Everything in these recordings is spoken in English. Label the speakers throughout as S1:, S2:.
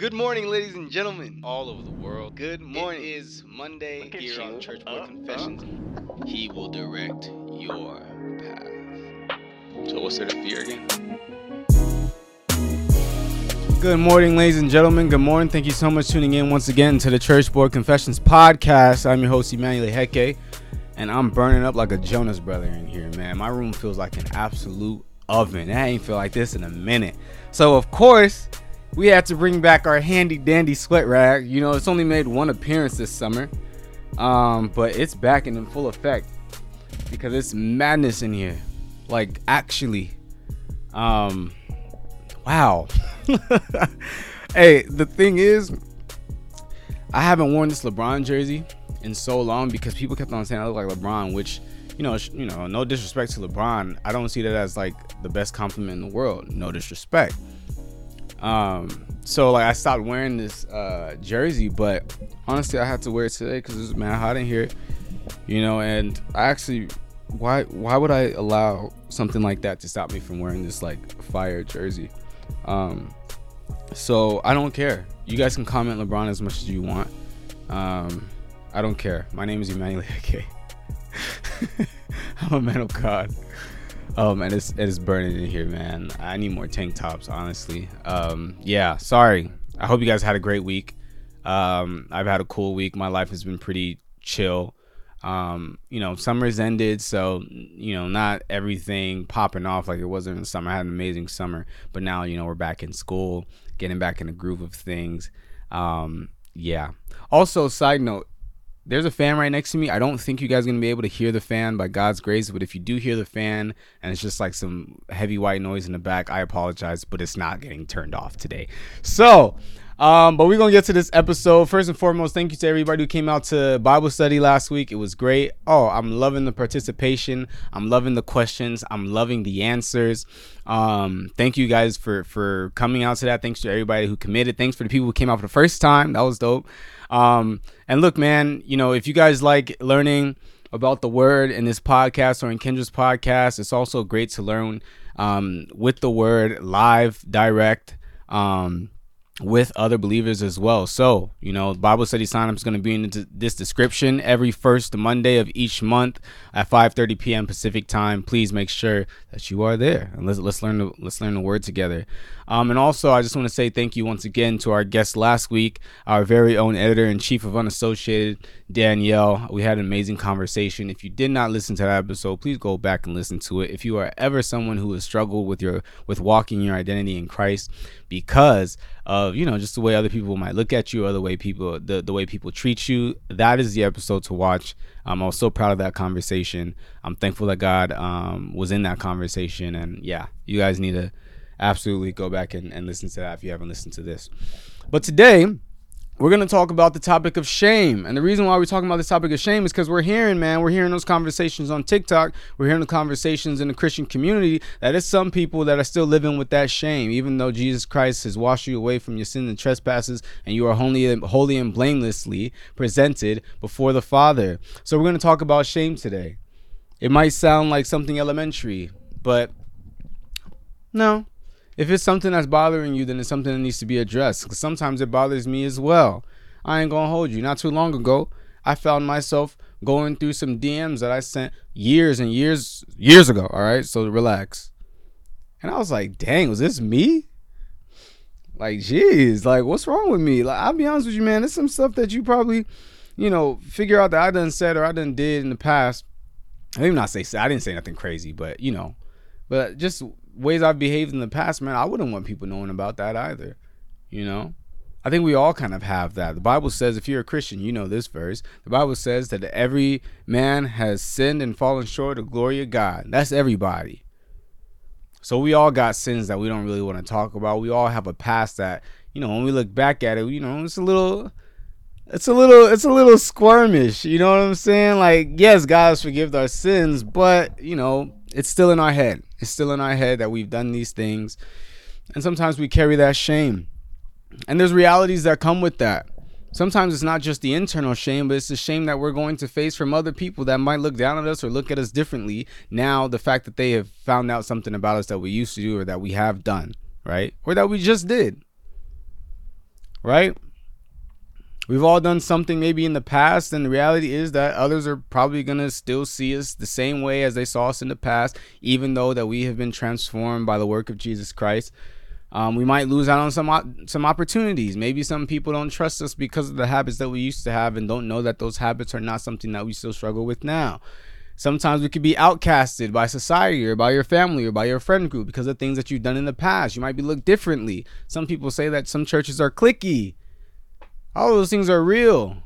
S1: Good morning, ladies and gentlemen, all over the world. Good morning. It is Monday
S2: Look at
S1: here on
S2: you.
S1: Church
S2: Uh,
S1: Boy Confessions. He will direct your path. So what's there to fear again? Good morning, ladies and gentlemen. Good morning. Thank you so much for tuning in once again to the Church Boy Confessions podcast. I'm your host, Emmanuel Heke, and I'm burning up like a Jonas brother in here, man. My room feels like an absolute oven. I ain't feel like this in a minute. So, of course, we had to bring back our handy dandy sweat rag. You know, it's only made one appearance this summer, um, but it's back and in full effect because it's madness in here. Like, actually, um, wow. hey, the thing is, I haven't worn this LeBron jersey in so long because people kept on saying I look like LeBron, which you know, you know, no disrespect to LeBron, I don't see that as like the best compliment in the world. No disrespect. Um, so like I stopped wearing this uh, jersey, but honestly, I had to wear it today because it's man hot in here, you know. And I actually, why why would I allow something like that to stop me from wearing this like fire jersey? Um, so I don't care. You guys can comment LeBron as much as you want. Um, I don't care. My name is Emmanuel Ake. I'm a man of God. Oh man, it's it is burning in here, man. I need more tank tops, honestly. Um, yeah, sorry. I hope you guys had a great week. Um, I've had a cool week. My life has been pretty chill. Um, you know, summer's ended, so you know, not everything popping off like it wasn't in the summer. I had an amazing summer, but now you know we're back in school, getting back in the groove of things. Um, yeah. Also, side note, there's a fan right next to me. I don't think you guys are gonna be able to hear the fan by God's grace, but if you do hear the fan and it's just like some heavy white noise in the back, I apologize, but it's not getting turned off today. So, um, but we're gonna get to this episode. First and foremost, thank you to everybody who came out to Bible study last week. It was great. Oh, I'm loving the participation. I'm loving the questions. I'm loving the answers. Um, thank you guys for for coming out to that. Thanks to everybody who committed. Thanks for the people who came out for the first time. That was dope. Um, and look, man, you know, if you guys like learning about the word in this podcast or in Kendra's podcast, it's also great to learn um, with the word live, direct. Um, with other believers as well. So, you know, Bible study sign up is going to be in this description every first Monday of each month at 5:30 p.m. Pacific time. Please make sure that you are there and let's let's learn the, let's learn the word together. Um, and also, I just want to say thank you once again to our guest last week, our very own editor in chief of Unassociated, Danielle. We had an amazing conversation. If you did not listen to that episode, please go back and listen to it. If you are ever someone who has struggled with your with walking your identity in Christ because of you know just the way other people might look at you or the way people the, the way people treat you that is the episode to watch um, i was so proud of that conversation i'm thankful that god um, was in that conversation and yeah you guys need to absolutely go back and, and listen to that if you haven't listened to this but today we're going to talk about the topic of shame. And the reason why we're talking about this topic of shame is because we're hearing, man, we're hearing those conversations on TikTok. We're hearing the conversations in the Christian community that is some people that are still living with that shame, even though Jesus Christ has washed you away from your sins and trespasses and you are holy, holy and blamelessly presented before the Father. So we're going to talk about shame today. It might sound like something elementary, but no, if it's something that's bothering you, then it's something that needs to be addressed. Because sometimes it bothers me as well. I ain't gonna hold you. Not too long ago, I found myself going through some DMs that I sent years and years years ago. All right, so relax. And I was like, dang, was this me? Like, jeez, like what's wrong with me? Like, I'll be honest with you, man. There's some stuff that you probably, you know, figure out that I done said or I done did in the past. I didn't not say I didn't say nothing crazy, but you know, but just ways I've behaved in the past, man, I wouldn't want people knowing about that either. You know? I think we all kind of have that. The Bible says, if you're a Christian, you know this verse. The Bible says that every man has sinned and fallen short of glory of God. That's everybody. So we all got sins that we don't really want to talk about. We all have a past that, you know, when we look back at it, you know, it's a little it's a little it's a little squirmish, you know what I'm saying? Like, yes, God has forgiven our sins, but you know, it's still in our head. It's still in our head that we've done these things. And sometimes we carry that shame. And there's realities that come with that. Sometimes it's not just the internal shame, but it's the shame that we're going to face from other people that might look down at us or look at us differently. Now, the fact that they have found out something about us that we used to do or that we have done, right? Or that we just did. right? We've all done something maybe in the past, and the reality is that others are probably gonna still see us the same way as they saw us in the past, even though that we have been transformed by the work of Jesus Christ. Um, we might lose out on some some opportunities. Maybe some people don't trust us because of the habits that we used to have, and don't know that those habits are not something that we still struggle with now. Sometimes we could be outcasted by society or by your family or by your friend group because of things that you've done in the past. You might be looked differently. Some people say that some churches are cliquey. All those things are real.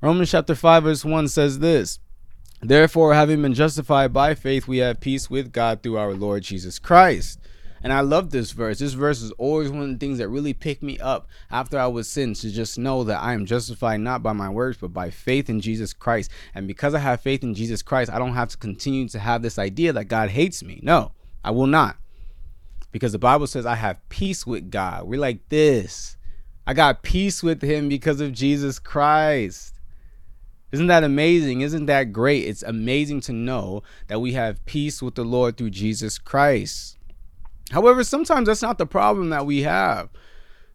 S1: Romans chapter 5, verse 1 says this Therefore, having been justified by faith, we have peace with God through our Lord Jesus Christ. And I love this verse. This verse is always one of the things that really picked me up after I was sin to just know that I am justified not by my works, but by faith in Jesus Christ. And because I have faith in Jesus Christ, I don't have to continue to have this idea that God hates me. No, I will not. Because the Bible says I have peace with God. We're like this. I got peace with him because of Jesus Christ. Isn't that amazing? Isn't that great? It's amazing to know that we have peace with the Lord through Jesus Christ. However, sometimes that's not the problem that we have.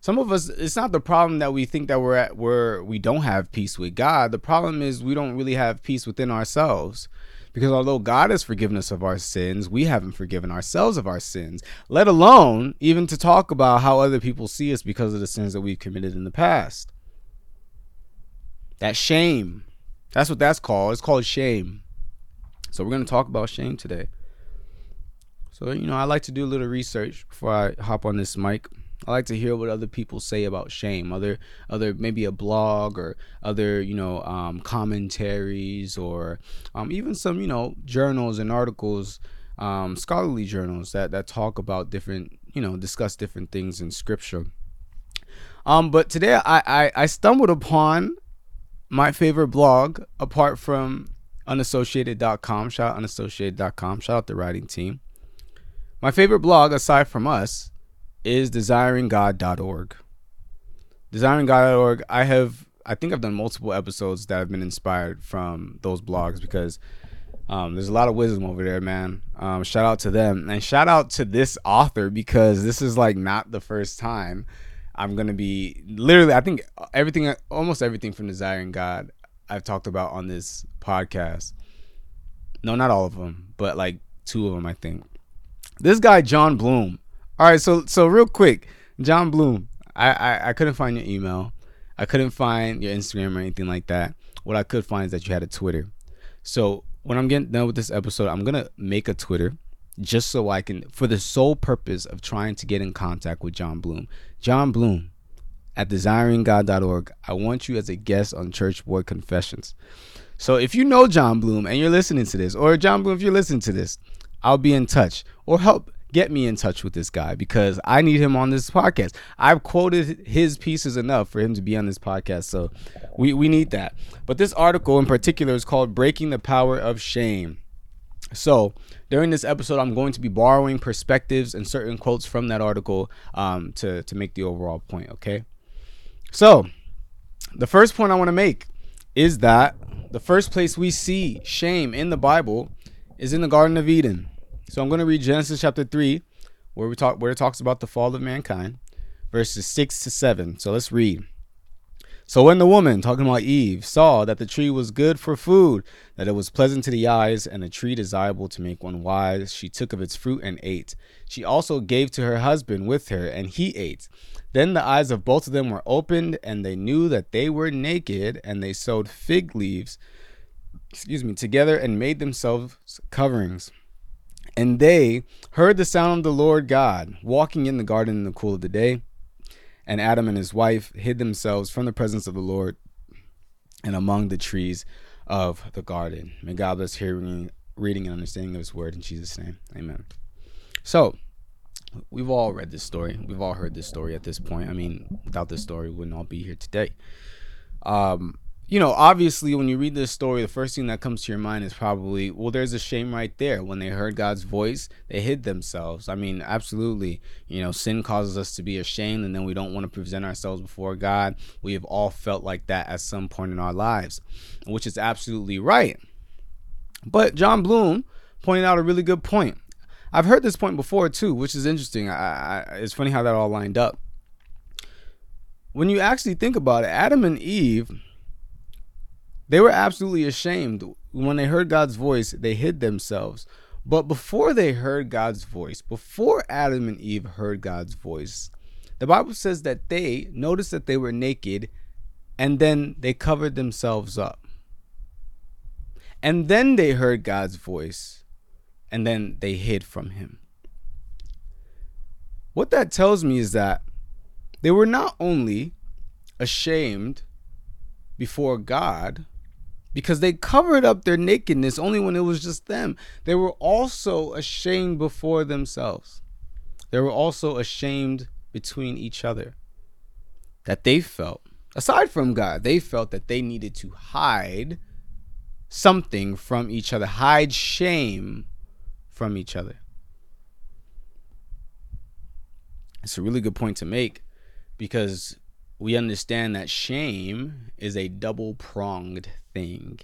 S1: Some of us, it's not the problem that we think that we're at where we don't have peace with God. The problem is we don't really have peace within ourselves. Because although God has forgiven us of our sins, we haven't forgiven ourselves of our sins, let alone even to talk about how other people see us because of the sins that we've committed in the past. That shame. That's what that's called. It's called shame. So we're going to talk about shame today. So, you know, I like to do a little research before I hop on this mic. I like to hear what other people say about shame, other other maybe a blog or other you know um, commentaries or um, even some you know journals and articles, um, scholarly journals that that talk about different you know discuss different things in scripture. Um, but today I, I I stumbled upon my favorite blog apart from unassociated.com. Shout out unassociated.com. Shout out the writing team. My favorite blog aside from us is desiringgod.org. Desiringgod.org, I have I think I've done multiple episodes that have been inspired from those blogs because um, there's a lot of wisdom over there, man. Um, shout out to them and shout out to this author because this is like not the first time I'm gonna be literally. I think everything, almost everything from Desiring God, I've talked about on this podcast. No, not all of them, but like two of them, I think. This guy Jon Bloom all right, so so real quick, Jon Bloom. I, I I couldn't find your email. I couldn't find your Instagram or anything like that. What I could find is that you had a Twitter. So when I'm getting done with this episode, I'm gonna make a Twitter just so I can, for the sole purpose of trying to get in contact with Jon Bloom. Jon Bloom at desiringgod.org. I want you as a guest on Church Boy Confessions. So if you know Jon Bloom and you're listening to this, or Jon Bloom, if you're listening to this, I'll be in touch. Or help get me in touch with this guy because I need him on this podcast. I've quoted his pieces enough for him to be on this podcast. So we, we need that. But this article in particular is called Breaking the Power of Shame. So during this episode, I'm going to be borrowing perspectives and certain quotes from that article um, to, to make the overall point, okay? So the first point I want to make is that the first place we see shame in the Bible is in the Garden of Eden. So I'm going to read Genesis chapter 3 where we talk where it talks about the fall of mankind, verses 6 to 7. So let's read. So when the woman, talking about Eve, saw that the tree was good for food, that it was pleasant to the eyes, and a tree desirable to make one wise, she took of its fruit and ate. She also gave to her husband with her, and he ate. Then the eyes of both of them were opened, and they knew that they were naked, and they sewed fig leaves, excuse me, together and made themselves coverings. And they heard the sound of the Lord God walking in the garden in the cool of the day. And Adam and his wife hid themselves from the presence of the Lord and among the trees of the garden. May God bless hearing, reading, and understanding of his word in Jesus' name. Amen. So, we've all read this story. We've all heard this story at this point. I mean, without this story, we wouldn't all be here today. Um, you know, obviously, when you read this story, the first thing that comes to your mind is probably, well, there's a shame right there. When they heard God's voice, they hid themselves. I mean, absolutely. You know, sin causes us to be ashamed, and then we don't want to present ourselves before God. We have all felt like that at some point in our lives, which is absolutely right. But Jon Bloom pointed out a really good point. I've heard this point before too, which is interesting. I, I, it's funny how that all lined up. when you actually think about it, Adam and Eve, they were absolutely ashamed. When they heard God's voice, they hid themselves. But before they heard God's voice, before Adam and Eve heard God's voice, the Bible says that they noticed that they were naked and then they covered themselves up. And then they heard God's voice and then they hid from him. What that tells me is that they were not only ashamed before God because they covered up their nakedness only when it was just them, they were also ashamed before themselves. They were also ashamed between each other that they felt, aside from God, they felt that they needed to hide something from each other, hide shame from each other. It's a really good point to make because we understand that shame is a double pronged thing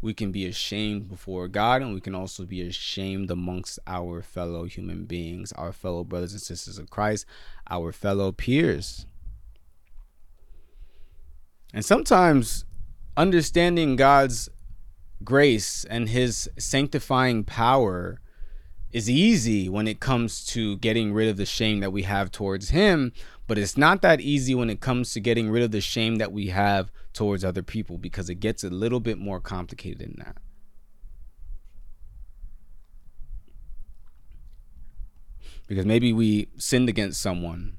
S1: we can be ashamed before God and we can also be ashamed amongst our fellow human beings, our fellow brothers and sisters of Christ, our fellow peers. And sometimes understanding God's grace and his sanctifying power is easy when it comes to getting rid of the shame that we have towards him, but it's not that easy when it comes to getting rid of the shame that we have towards other people because it gets a little bit more complicated than that. Because maybe we sinned against someone.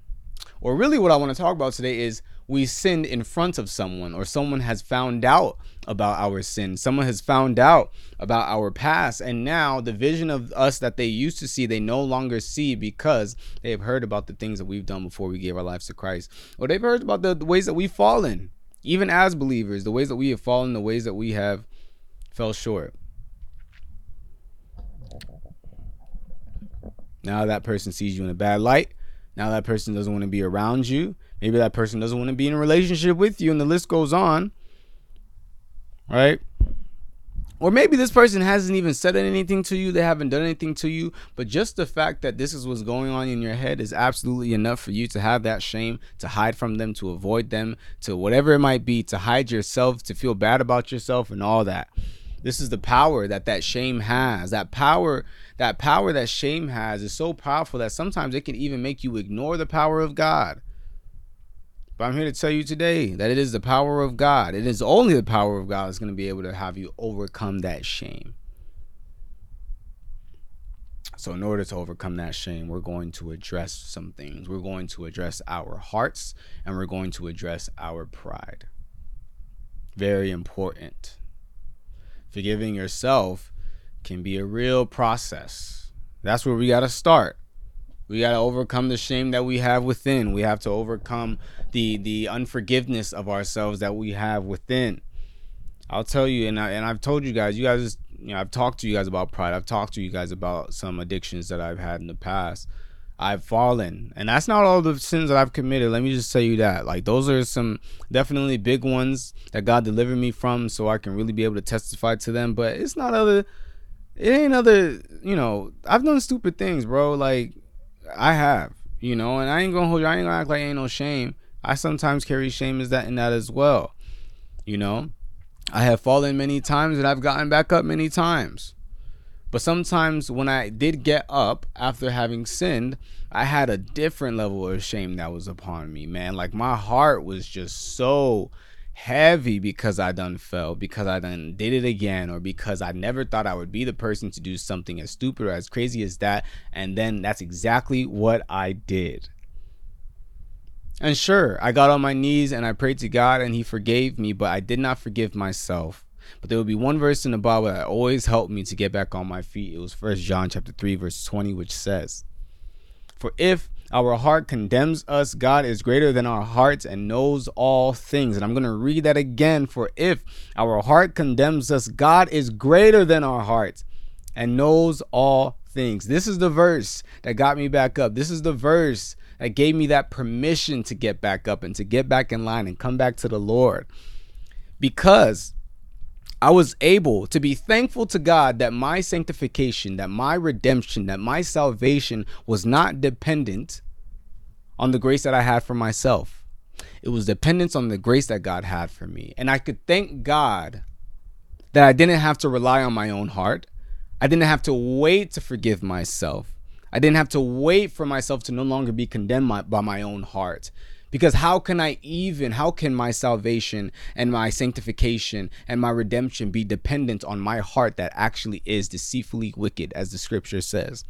S1: Or really, what I want to talk about today is we sinned in front of someone, or someone has found out about our sin. Someone has found out about our past, and now the vision of us that they used to see, they no longer see because they have heard about the things that we've done before we gave our lives to Christ, or they've heard about the, the ways that we've fallen even as believers, the ways that we have fallen, the ways that we have fell short. Now that person sees you in a bad light. Now that person doesn't want to be around you. Maybe that person doesn't want to be in a relationship with you, and the list goes on. Right? Or maybe this person hasn't even said anything to you, they haven't done anything to you, but just the fact that this is what's going on in your head is absolutely enough for you to have that shame, to hide from them, to avoid them, to whatever it might be, to hide yourself, to feel bad about yourself and all that. This is the power that that shame has. That power, that power that shame has is so powerful that sometimes it can even make you ignore the power of God. But I'm here to tell you today that it is the power of God. It is only the power of God that's going to be able to have you overcome that shame. So, in order to overcome that shame, we're going to address some things. We're going to address our hearts and we're going to address our pride. Very important. Forgiving yourself can be a real process. That's where we got to start. We got to overcome the shame that we have within. We have to overcome the the unforgiveness of ourselves that we have within. I'll tell you, and I, and I've told you guys. You guys, you know, I've talked to you guys about pride. I've talked to you guys about some addictions that I've had in the past. I've fallen, and that's not all the sins that I've committed. Let me just tell you that. Like those are some definitely big ones that God delivered me from, so I can really be able to testify to them. But it's not other. It ain't other. You know, I've done stupid things, bro. Like I have, you know, and I ain't gonna hold you. I ain't gonna act like ain't no shame. I sometimes carry shame as that and that as well. You know, I have fallen many times and I've gotten back up many times. But sometimes when I did get up after having sinned, I had a different level of shame that was upon me, man. Like my heart was just so heavy because I done fell, because I done did it again, or because I never thought I would be the person to do something as stupid or as crazy as that. And then that's exactly what I did. And sure, I got on my knees and I prayed to God and He forgave me, but I did not forgive myself. But there would be one verse in the Bible that always helped me to get back on my feet. It was First John chapter 3, verse 20, which says, For if our heart condemns us. God is greater than our hearts and knows all things. And I'm going to read that again. For if our heart condemns us, God is greater than our hearts and knows all things. This is the verse that got me back up. This is the verse that gave me that permission to get back up and to get back in line and come back to the Lord. Because I was able to be thankful to God that my sanctification, that my redemption, that my salvation was not dependent on the grace that I had for myself. It was dependence on the grace that God had for me. And I could thank God that I didn't have to rely on my own heart. I didn't have to wait to forgive myself. I didn't have to wait for myself to no longer be condemned by my own heart. Because how can I even, how can my salvation and my sanctification and my redemption be dependent on my heart that actually is deceitfully wicked, as the scripture says?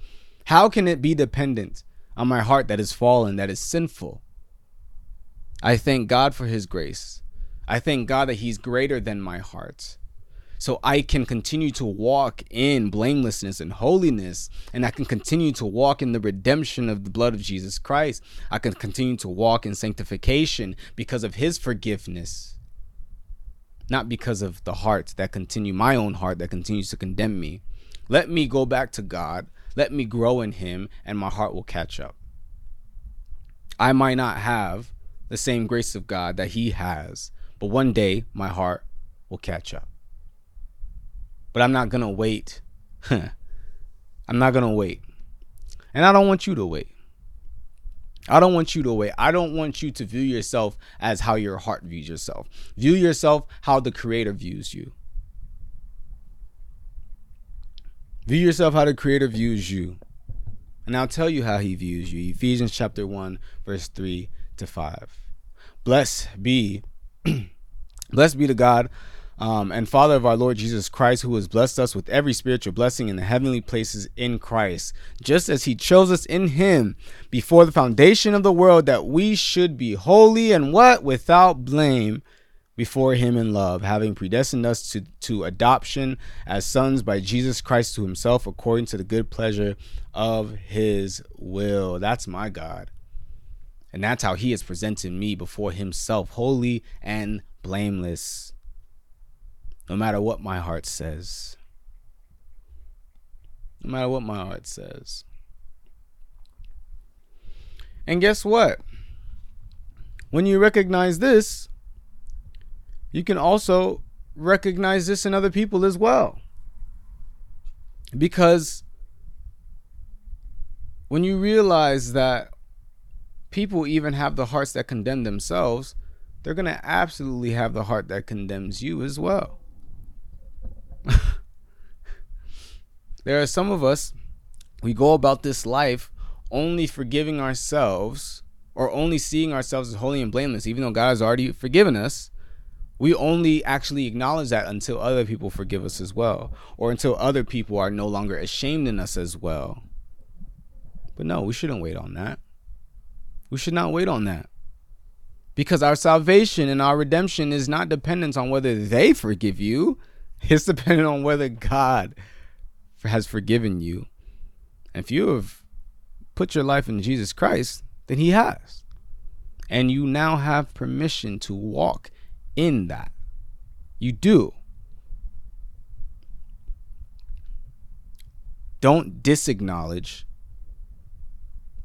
S1: How can it be dependent on my heart that is fallen, that is sinful? I thank God for his grace. I thank God that he's greater than my heart so I can continue to walk in blamelessness and holiness, and I can continue to walk in the redemption of the blood of Jesus Christ. I can continue to walk in sanctification because of his forgiveness, not because of the heart that continue my own heart that continues to condemn me. Let me go back to God. Let me grow in him, and my heart will catch up. I might not have the same grace of God that he has, but one day my heart will catch up but I'm not gonna wait. I'm not gonna wait. And I don't want you to wait. I don't want you to wait. I don't want you to view yourself as how your heart views yourself. View yourself how the Creator views you. View yourself how the Creator views you. And I'll tell you how He views you. Ephesians chapter 1, verse 3 to 5. Blessed be, blessed be the God um, and Father of our Lord Jesus Christ, who has blessed us with every spiritual blessing in the heavenly places in Christ, just as He chose us in Him before the foundation of the world, that we should be holy and what? Without blame before Him in love, having predestined us to, to adoption as sons by Jesus Christ to Himself, according to the good pleasure of His will. That's my God. And that's how He has presented me before Himself, holy and blameless no matter what my heart says. No matter what my heart says. And guess what? When you recognize this, you can also recognize this in other people as well. Because when you realize that people even have the hearts that condemn themselves, they're going to absolutely have the heart that condemns you as well. there are some of us, we go about this life only forgiving ourselves or only seeing ourselves as holy and blameless, even though God has already forgiven us. We only actually acknowledge that until other people forgive us as well, or until other people are no longer ashamed in us as well. But no, we shouldn't wait on that. We should not wait on that. Because our salvation and our redemption is not dependent on whether they forgive you. It's dependent on whether God has forgiven you. If you have put your life in Jesus Christ, then He has. And you now have permission to walk in that. You do. Don't disacknowledge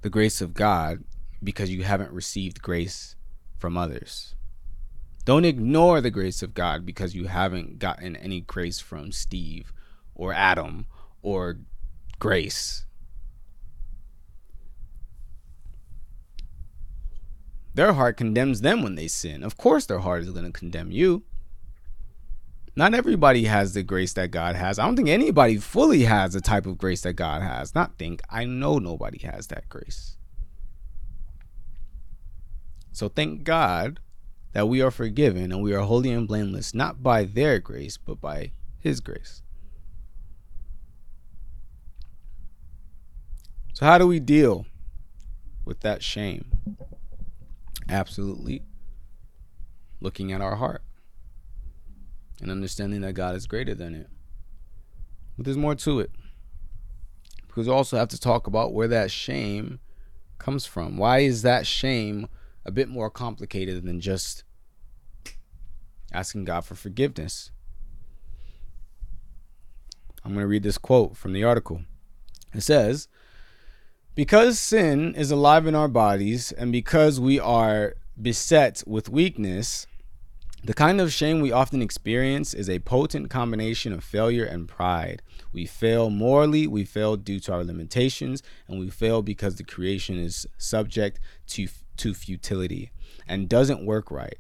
S1: the grace of God because you haven't received grace from others. Don't ignore the grace of God because you haven't gotten any grace from Steve or Adam or Grace. Their heart condemns them when they sin. Of course, their heart is going to condemn you. Not everybody has the grace that God has. I don't think anybody fully has the type of grace that God has. Not think, I know nobody has that grace. So thank God that we are forgiven and we are holy and blameless, not by their grace, but by His grace. So, how do we deal with that shame? Absolutely looking at our heart and understanding that God is greater than it. But there's more to it. Because we also have to talk about where that shame comes from. Why is that shame? A bit more complicated than just asking God for forgiveness. I'm going to read this quote from the article. It says, Because sin is alive in our bodies, and because we are beset with weakness, The kind of shame we often experience is a potent combination of failure and pride. We fail morally, we fail due to our limitations, and we fail because the creation is subject to, to futility and doesn't work right.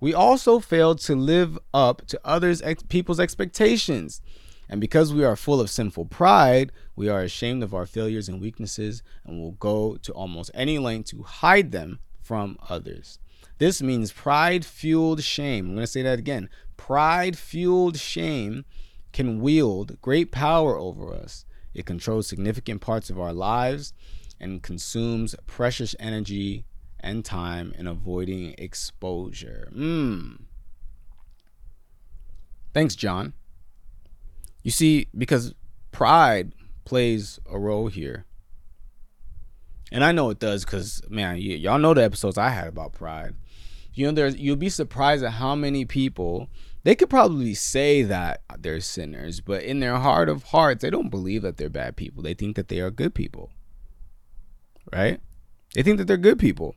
S1: We also fail to live up to others ex- people's expectations. And because we are full of sinful pride, we are ashamed of our failures and weaknesses and will go to almost any length to hide them from others. This means pride fueled shame. I'm going to say that again. Pride fueled shame can wield great power over us. It controls significant parts of our lives and consumes precious energy and time in avoiding exposure. Mm. Thanks, Jon. You see, because pride plays a role here. And I know it does because, man, y- y'all know the episodes I had about pride. You know there's you'll be surprised at how many people they could probably say that they're sinners but in their heart of hearts they don't believe that they're bad people. They think that they are good people. Right? They think that they're good people.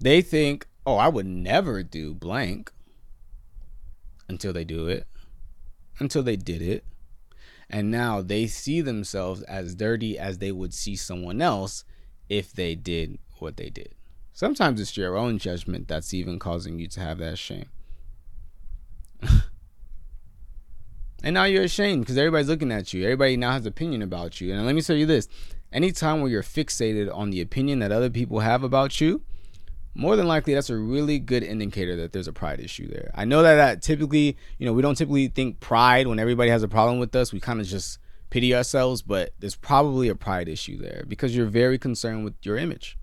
S1: They think oh i would never do blank until they do it until they did it and now they see themselves as dirty as they would see someone else if they did what they did Sometimes it's your own judgment that's even causing you to have that shame. and now you're ashamed because everybody's looking at you. Everybody now has opinion about you. And let me tell you this anytime where you're fixated on the opinion that other people have about you, more than likely that's a really good indicator that there's a pride issue there. I know that that typically, you know, we don't typically think pride when everybody has a problem with us. We kind of just pity ourselves, but there's probably a pride issue there because you're very concerned with your image.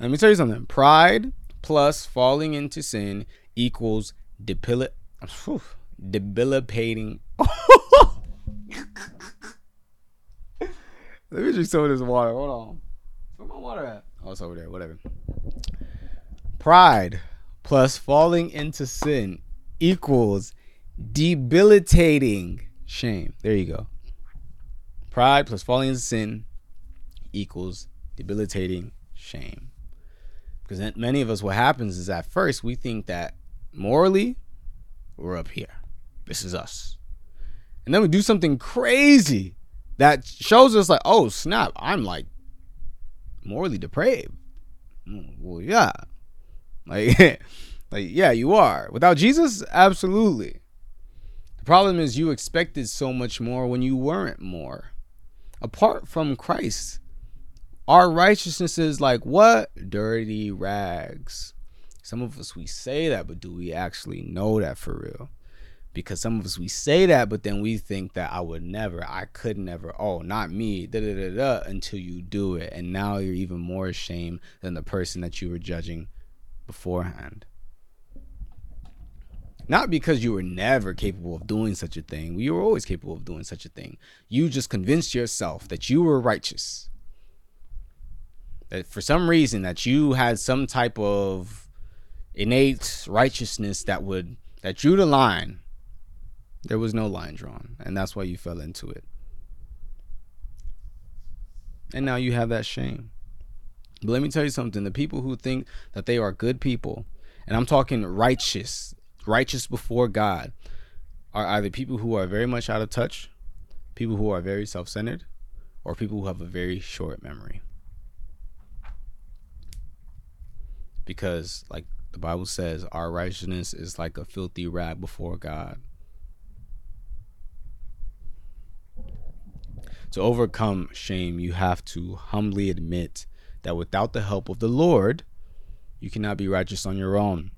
S1: Let me tell you something. Pride plus falling into sin equals debil- debilitating. Let me drink some of this water. Hold on. Where my water at? Oh, it's over there. Whatever. Pride plus falling into sin equals debilitating shame. There you go. Pride plus falling into sin equals debilitating shame. Because many of us, what happens is at first we think that morally, we're up here. This is us. And then we do something crazy that shows us, like, oh, snap, I'm like morally depraved. Mm, well, yeah. Like, like, yeah, you are. Without Jesus, absolutely. The problem is you expected so much more when you weren't more. Apart from Christ, our righteousness is like what? Dirty rags. Some of us we say that, but do we actually know that for real? Because some of us we say that, but then we think that I would never, I could never, oh, not me, da da da da, until you do it. And now you're even more ashamed than the person that you were judging beforehand. Not because you were never capable of doing such a thing. You were always capable of doing such a thing. You just convinced yourself that you were righteous that for some reason that you had some type of innate righteousness that would that drew the line there was no line drawn and that's why you fell into it. And now you have that shame. But let me tell you something. The people who think that they are good people and i'm talking righteous righteous before god are either people who are very much out of touch people who are very self-centered or people who have a very short memory. Because like the Bible says our righteousness is like a filthy rag before God. To overcome shame, you have to humbly admit that without the help of the Lord, you cannot be righteous on your own.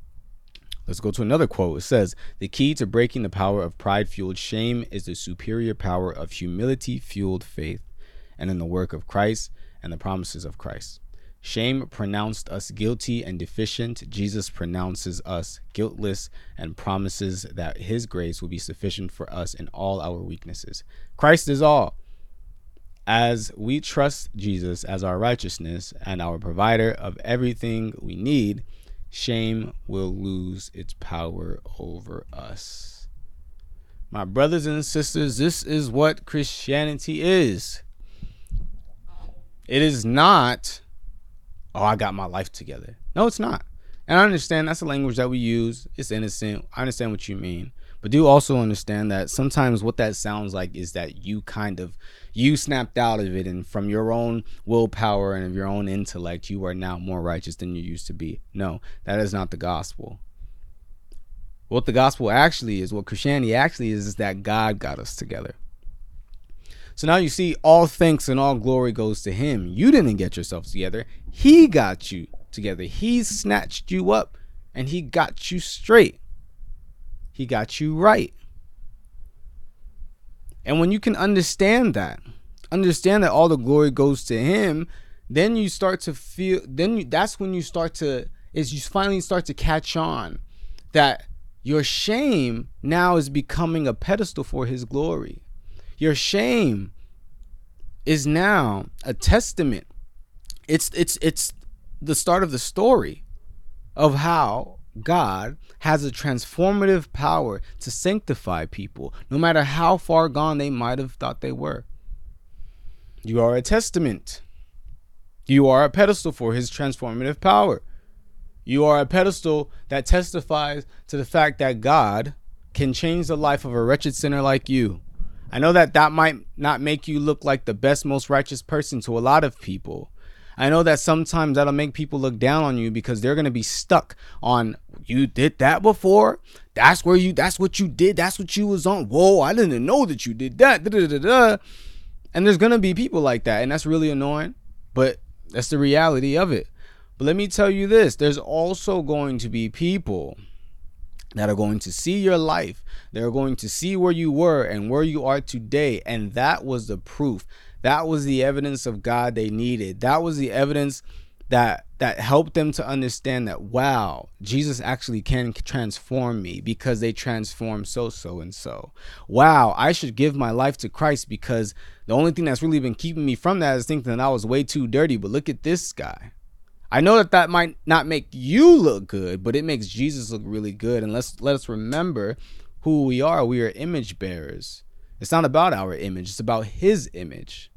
S1: Let's go to another quote. It says, The key to breaking the power of pride fueled shame is the superior power of humility fueled faith, and in the work of Christ and the promises of Christ. Shame pronounced us guilty and deficient. Jesus pronounces us guiltless and promises that his grace will be sufficient for us in all our weaknesses. Christ is all. As we trust Jesus as our righteousness and our provider of everything we need, shame will lose its power over us. My brothers and sisters, this is what Christianity is. It is not oh, I got my life together. No, it's not. And I understand that's the language that we use. It's innocent. I understand what you mean. But do also understand that sometimes what that sounds like is that you kind of you snapped out of it and from your own willpower and of your own intellect you are now more righteous than you used to be. No, that is not the gospel. What the gospel actually is, what Christianity actually is, is that God got us together. So now you see, all thanks and all glory goes to Him. You didn't get yourself together, He got you together. He snatched you up and He got you straight. He got you right. And when you can understand that, understand that all the glory goes to him, then you start to feel then you, that's when you start to is you finally start to catch on that your shame now is becoming a pedestal for his glory. Your shame is now a testament. It's it's it's the start of the story of how God has a transformative power to sanctify people, no matter how far gone they might have thought they were. You are a testament. You are a pedestal for his transformative power. You are a pedestal that testifies to the fact that God can change the life of a wretched sinner like you. I know that that might not make you look like the best, most righteous person to a lot of people, I know that sometimes that'll make people look down on you because they're gonna be stuck on you did that before. That's where you. That's what you did. That's what you was on. Whoa! I didn't know that you did that. Da, da, da, and there's gonna be people like that, and that's really annoying. But that's the reality of it. But let me tell you this: there's also going to be people that are going to see your life. They're going to see where you were and where you are today, and that was the proof that was the evidence of God they needed. That was the evidence that that helped them to understand that wow, Jesus actually can transform me because they transform so so and so. Wow, I should give my life to Christ because the only thing that's really been keeping me from that is thinking that I was way too dirty, but look at this guy. I know that that might not make you look good, but it makes Jesus look really good. And let's let us remember who we are. We are image bearers. It's not about our image, it's about his image.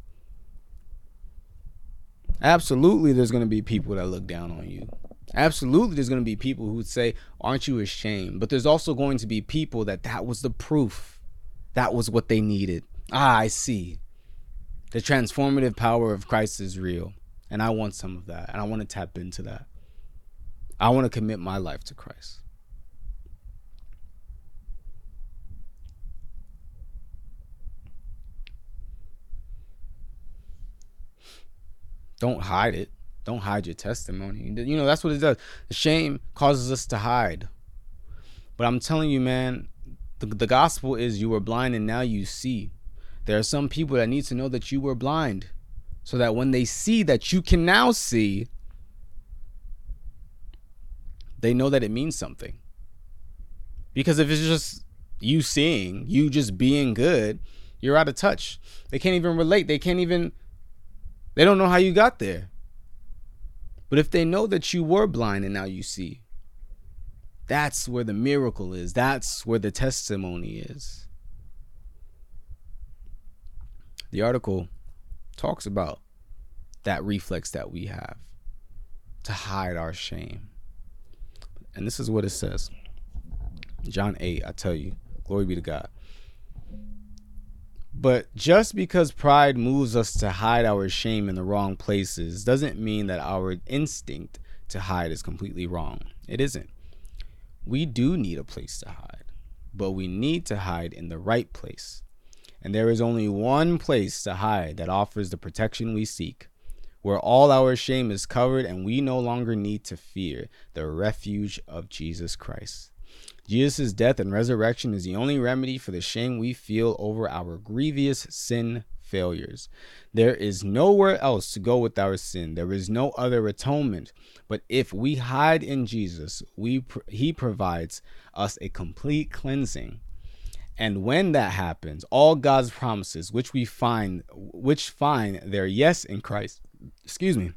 S1: Absolutely, there's going to be people that look down on you. Absolutely, there's going to be people who say, Aren't you ashamed? But there's also going to be people that that was the proof. That was what they needed. Ah, I see. The transformative power of Christ is real. And I want some of that. And I want to tap into that. I want to commit my life to Christ. Don't hide it. Don't hide your testimony. You know, that's what it does. Shame causes us to hide. But I'm telling you, man, the, the gospel is you were blind and now you see. There are some people that need to know that you were blind so that when they see that you can now see, they know that it means something. Because if it's just you seeing, you just being good, you're out of touch. They can't even relate. They can't even they don't know how you got there. But if they know that you were blind and now you see, that's where the miracle is. That's where the testimony is. The article talks about that reflex that we have to hide our shame. And this is what it says John 8, I tell you, glory be to God. But just because pride moves us to hide our shame in the wrong places doesn't mean that our instinct to hide is completely wrong. It isn't. We do need a place to hide, but we need to hide in the right place. And there is only one place to hide that offers the protection we seek, where all our shame is covered and we no longer need to fear the refuge of Jesus Christ. Jesus' death and resurrection is the only remedy for the shame we feel over our grievous sin failures. There is nowhere else to go with our sin. There is no other atonement. But if we hide in Jesus, we he provides us a complete cleansing. And when that happens, all God's promises, which we find which find their yes in Christ, excuse me,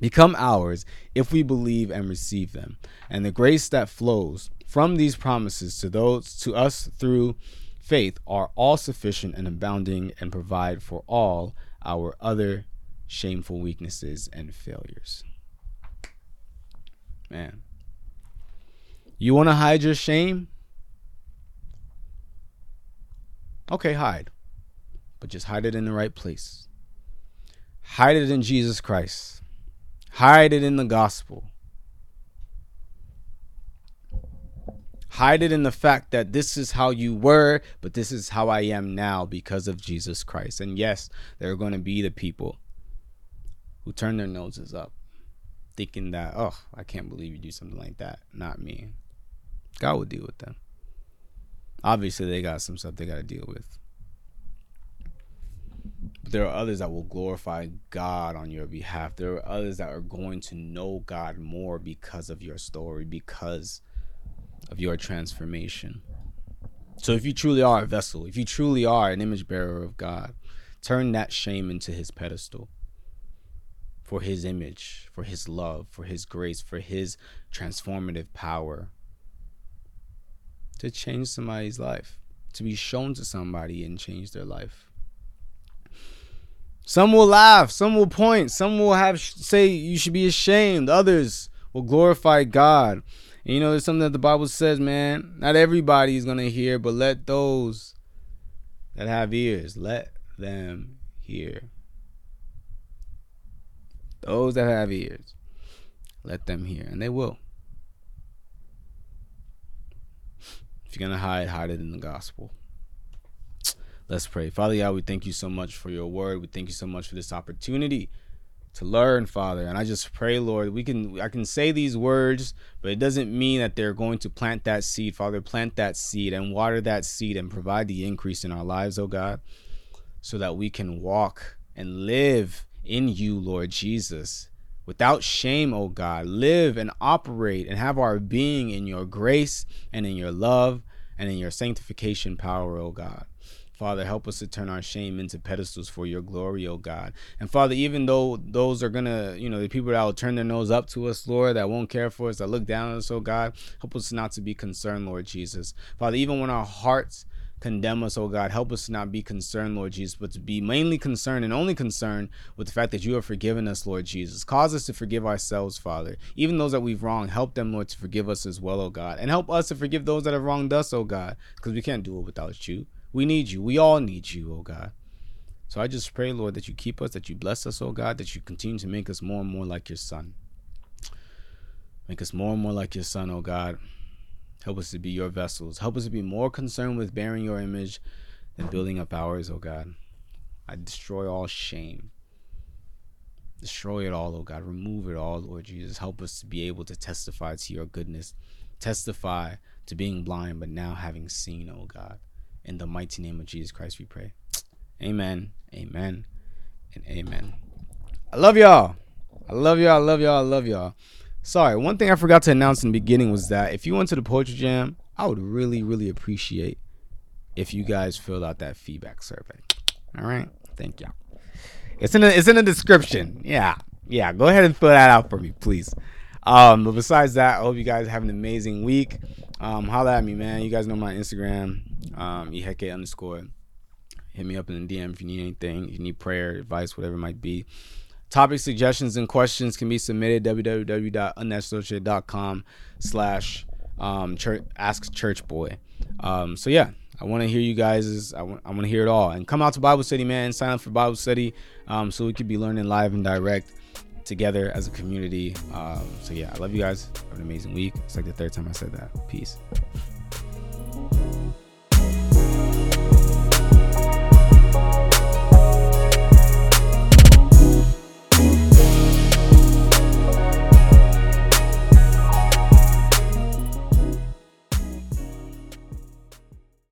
S1: become ours if we believe and receive them. And the grace that flows from these promises to those to us through faith are all sufficient and abounding and provide for all our other shameful weaknesses and failures. Man, You want to hide your shame? Okay, hide. But just hide it in the right place. Hide it in Jesus Christ. Hide it in the gospel. Hide it in the fact that this is how you were, but this is how I am now because of Jesus Christ. And yes, there are going to be the people who turn their noses up, thinking that, oh, I can't believe you do something like that. Not me. God will deal with them. Obviously, they got some stuff they got to deal with. But there are others that will glorify God on your behalf. There are others that are going to know God more because of your story, because of your transformation. So if you truly are a vessel, if you truly are an image bearer of God, turn that shame into his pedestal for his image, for his love, for his grace, for his transformative power to change somebody's life, to be shown to somebody and change their life. Some will laugh, some will point, some will have say you should be ashamed. Others will glorify God. And you know, there's something that the Bible says, man. Not everybody is gonna hear, but let those that have ears let them hear. Those that have ears, let them hear, and they will. If you're gonna hide, hide it in the gospel. Let's pray. Father God, we thank you so much for your word. We thank you so much for this opportunity to learn, Father. And I just pray, Lord, we can I can say these words, but it doesn't mean that they're going to plant that seed, Father. Plant that seed and water that seed and provide the increase in our lives, oh God, so that we can walk and live in you, Lord Jesus without shame, O God, live and operate and have our being in your grace and in your love and in your sanctification power, O God. Father, help us to turn our shame into pedestals for your glory, O God. And Father, even though those are going to, you know, the people that will turn their nose up to us, Lord, that won't care for us, that look down on us, oh God, help us not to be concerned, Lord Jesus. Father, even when our hearts condemn us, oh God. Help us to not be concerned, Lord Jesus, but to be mainly concerned and only concerned with the fact that you have forgiven us, Lord Jesus. Cause us to forgive ourselves, Father. Even those that we've wronged, help them, Lord, to forgive us as well, oh God. And help us to forgive those that have wronged us, oh God, because we can't do it without you. We need you. We all need you, oh God. So I just pray, Lord, that you keep us, that you bless us, oh God, that you continue to make us more and more like your Son. Make us more and more like your Son, oh God. Help us to be your vessels. Help us to be more concerned with bearing your image than building up ours, oh God. I destroy all shame. Destroy it all, oh God. Remove it all, Lord Jesus. Help us to be able to testify to your goodness. Testify to being blind, but now having seen, oh God. In the mighty name of Jesus Christ, we pray. Amen. Amen. And amen. I love y'all. I love y'all. I love y'all. I love y'all. Sorry, one thing I forgot to announce in the beginning was that if you went to the Poetry Jam, I would really, really appreciate if you guys filled out that feedback survey. All right, thank y'all. It's in the it's in the description. Yeah, yeah. Go ahead and fill that out for me, please. Um, but besides that, I hope you guys have an amazing week. Um, holla at me, man. You guys know my Instagram, um, eheke underscore. Hit me up in the DM if you need anything. If you need prayer, advice, whatever it might be. Topic suggestions and questions can be submitted www.unnaturalassociate.com slash um, ask church boy. Um, so yeah, I want to hear you guys. I want, I want to hear it all. And come out to Bible Study, man. Sign up for Bible Study, um, so we could be learning live and direct together as a community. Um, so yeah, I love you guys. Have an amazing week. It's like the third time I said that. Peace.